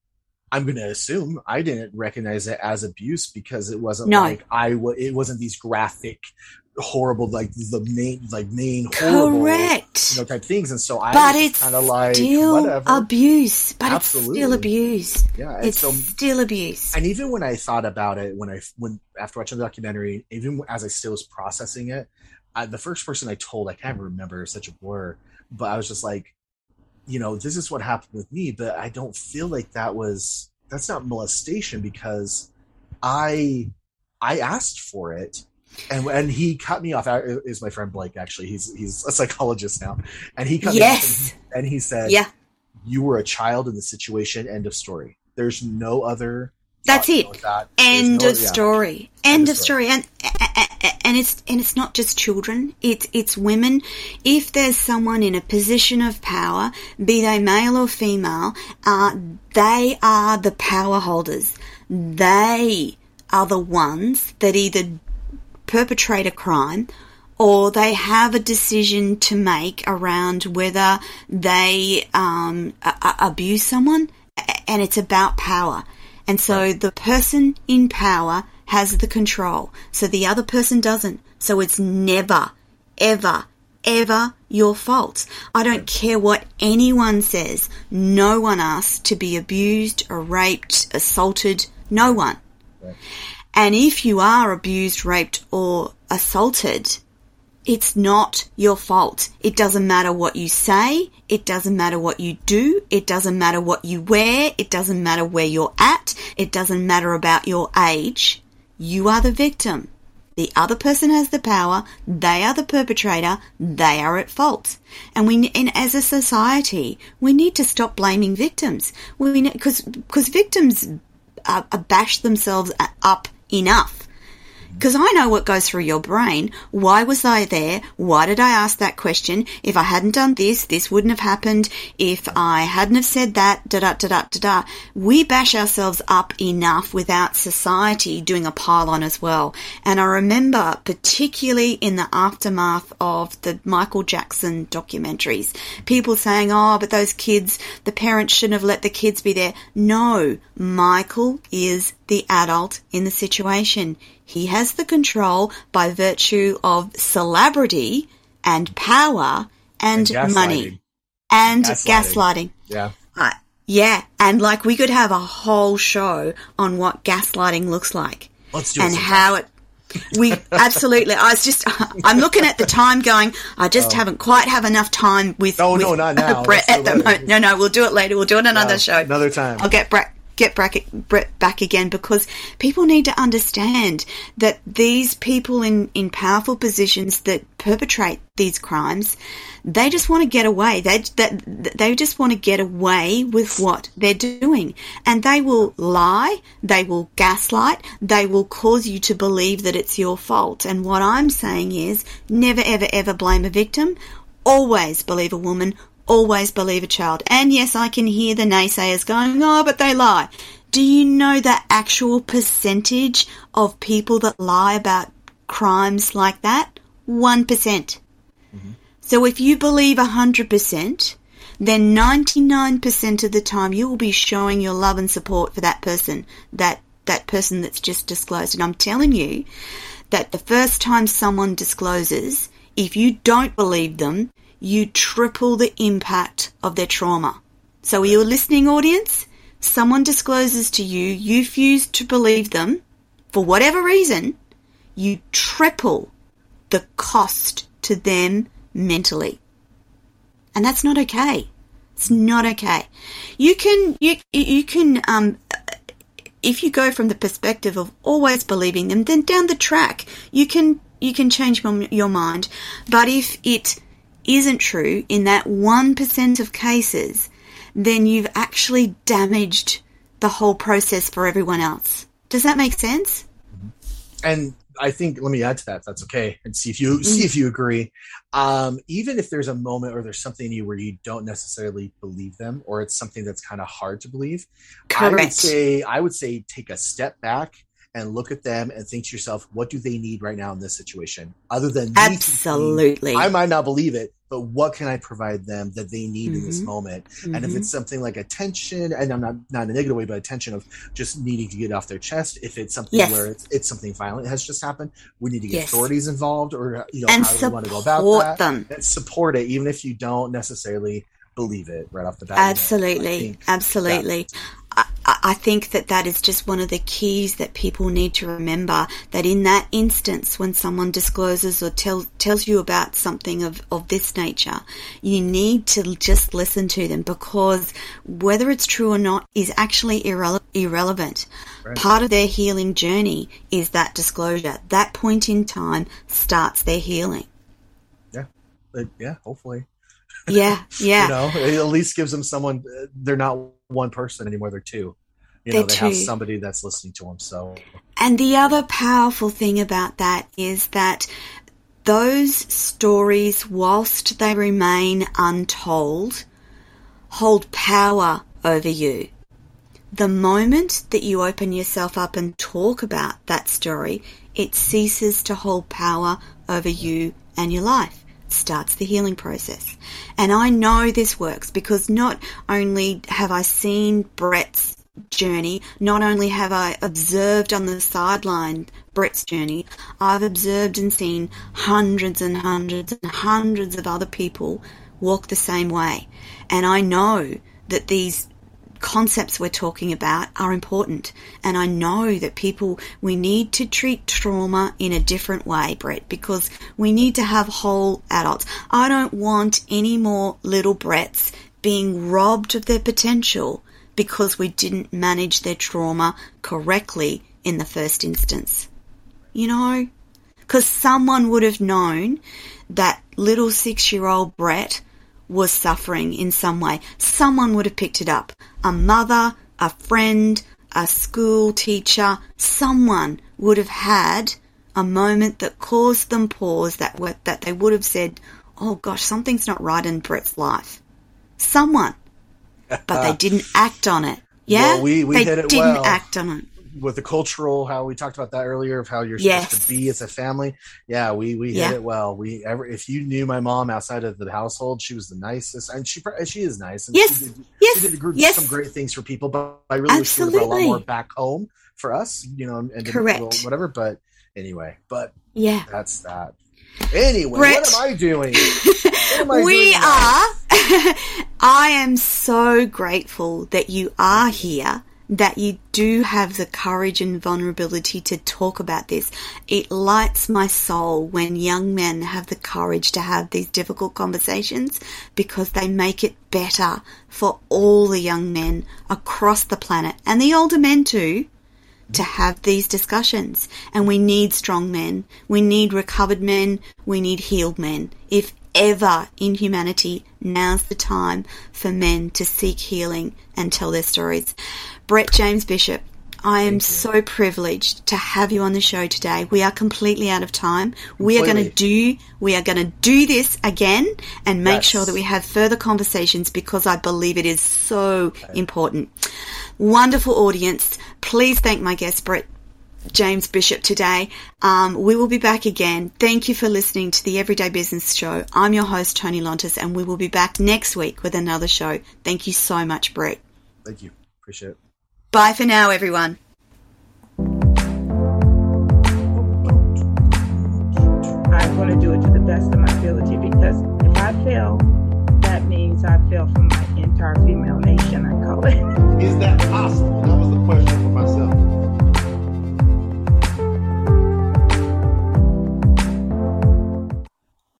I'm going to assume I didn't recognize it as abuse because it wasn't No. like I. wa- It wasn't these graphic, horrible, like the main, like main horrible, Correct. you know, type things. And so I but was it's kind of like still whatever. abuse. But it's still abuse. yeah, and It's so still abuse. and even when I thought about it, when I when after watching the documentary, even as I still was processing it, I, the first person I told, I can't remember, such a blur, but I was just like, you know, this is what happened with me, but I don't feel like that was that's not molestation because I I asked for it. And and he cut me off. Is my friend Blake. Actually, he's he's a psychologist now, and he cut me Yes. off. And he, and he said, Yeah. you were a child in the situation. End of story. There's no other. That's it. that. End no- of yeah. story. End, of story. And and it's and it's not just children. It's it's women. If there's someone in a position of power, be they male or female, uh, they are the power holders. They are the ones that either perpetrate a crime or they have a decision to make around whether they um, a- a- abuse someone and it's about power. And so the person in power has the control. So the other person doesn't. So it's never, ever, ever your fault. I don't care what anyone says. No one asked to be abused or raped, assaulted. No one. And if you are abused, raped, or assaulted, it's not your fault. It doesn't matter what you say. It doesn't matter what you do. It doesn't matter what you wear. It doesn't matter where you're at. It doesn't matter about your age. You are the victim. The other person has the power. They are the perpetrator. They are at fault. And we, and as a society, we need to stop blaming victims. We because because victims uh, uh, bash themselves up enough. Because I know what goes through your brain. Why was I there? Why did I ask that question? If I hadn't done this, this wouldn't have happened. If I hadn't have said that, da da da da da da. We bash ourselves up enough without society doing a pile on as well. And I remember, particularly in the aftermath of the Michael Jackson documentaries, people saying, oh, but those kids, the parents shouldn't have let the kids be there. No, Michael is the adult in the situation. He has the control by virtue of celebrity and power and, And money and Gaslighting. gaslighting. Yeah. Uh, yeah, and like we could have a whole show on what gaslighting looks like. Let's do and it. how it we absolutely i was just i'm looking at the time going i just haven't quite have enough time with Oh, with no, not now. brett Let's at the moment no no we'll do it later we'll do it another No, show another time. i'll get brett get Brett, back again because people need to understand that these people in, in powerful positions that perpetrate these crimes, they just want to get away. They, that, they just want to get away with what they're doing. And they will lie, they will gaslight, they will cause you to believe that it's your fault. And what I'm saying is never, ever, ever blame a victim. Always believe a woman, always believe a child. And yes, I can hear the naysayers going, oh, but they lie. Do you know the actual percentage of people that lie about crimes like that? 1%. So if you believe 100%, then 99% of the time you will be showing your love and support for that person, that, that person that's just disclosed. And I'm telling you that the first time someone discloses, if you don't believe them, you triple the impact of their trauma. So are you a listening audience? Someone discloses to you, you refuse to believe them for whatever reason, you triple the cost to them mentally. And that's not okay. It's not okay. You can you you can um if you go from the perspective of always believing them, then down the track you can you can change your mind. But if it isn't true in that one percent of cases, then you've actually damaged the whole process for everyone else. Does that make sense? and I think let me add to that. That's okay, and see if you see if you agree. Um, even if there's a moment or there's something in you where you don't necessarily believe them, or it's something that's kind of hard to believe, I would say I would say take a step back and look at them and think to yourself, what do they need right now in this situation, other than thinking, Absolutely. I might not believe it, but what can I provide them that they need in this Mhm. moment? And if Mhm. it's something like attention, and I'm not not in a negative way, but attention of just needing to get off their chest. If it's something Yes. where it's, it's something violent has just happened, we need to get Yes. authorities involved, or you know, and how do we want to go about support that? them. And support it, even if you don't necessarily believe it right off the bat. you know. I Absolutely, absolutely. I I think that that is just one of the keys that people need to remember. That in that instance, when someone discloses or tell, tells you about something of, of this nature, you need to just listen to them because whether it's true or not is actually irrele- irrelevant. Right. Part of their healing journey is that disclosure. That point in time starts their healing. But yeah, hopefully, Yeah, yeah. you know, it at least gives them someone. They're not one person anymore; they're two. You know, They're they have somebody that's listening to them. So And the other powerful thing about that is that those stories, whilst they remain untold, hold power over you. The moment that you open yourself up and talk about that story, it ceases to hold power over you and your life. Starts the healing process. And I know this works because not only have I seen Brett's journey, not only have I observed on the sideline Brett's journey, I've observed and seen hundreds and hundreds and hundreds of other people walk the same way. And I know that these concepts we're talking about are important. And I know that people, we need to treat trauma in a different way, Brett, because we need to have whole adults. I don't want any more little Bretts being robbed of their potential because we didn't manage their trauma correctly in the first instance. You know? Because someone would have known that little six year old Brett was suffering in some way. Someone would have picked it up. A mother, a friend, a school teacher, someone would have had a moment that caused them pause that were, that they would have said, "Oh gosh, something's not right in Brett's life." Someone, but they didn't act on it. Yeah, Well, we- we they didn't well. act on it. With the cultural, how we talked about that earlier, of how you're Yes. supposed to be as a family. Yeah, we we Yeah. hit it well. We ever if you knew my mom outside of the household, she was the nicest, and she she is nice. And Yes. she did, Yes, she did gr- yes. some great things for people. But I really wish we would have a lot more back home for us, you know, and Correct. whatever. But anyway, but Yeah. that's that. Anyway, Brett. what am I doing? Am I we doing are. I am so grateful that you are here that you do have the courage and vulnerability to talk about this. It lights my soul when young men have the courage to have these difficult conversations because they make it better for all the young men across the planet and the older men too to have these discussions. And we need strong men. We need recovered men. We need healed men. If ever in humanity, now's the time for men to seek healing and tell their stories. Brett James Bishop, I am so privileged to have you on the show today. We are completely out of time. We are going to do we are going to do this again and make yes. sure that we have further conversations because I believe it is so important. Wonderful audience. Please thank my guest Brett James Bishop today. Um, we will be back again. Thank you for listening to the Everyday Business Show. I'm your host, Toni Lontis, and we will be back next week with another show. Thank you so much, Brett. Thank you. Appreciate it. Bye for now, everyone. I'm going to do it to the best of my ability because if I fail, that means I fail for my entire female nation, I call it. Is that possible? That was the question.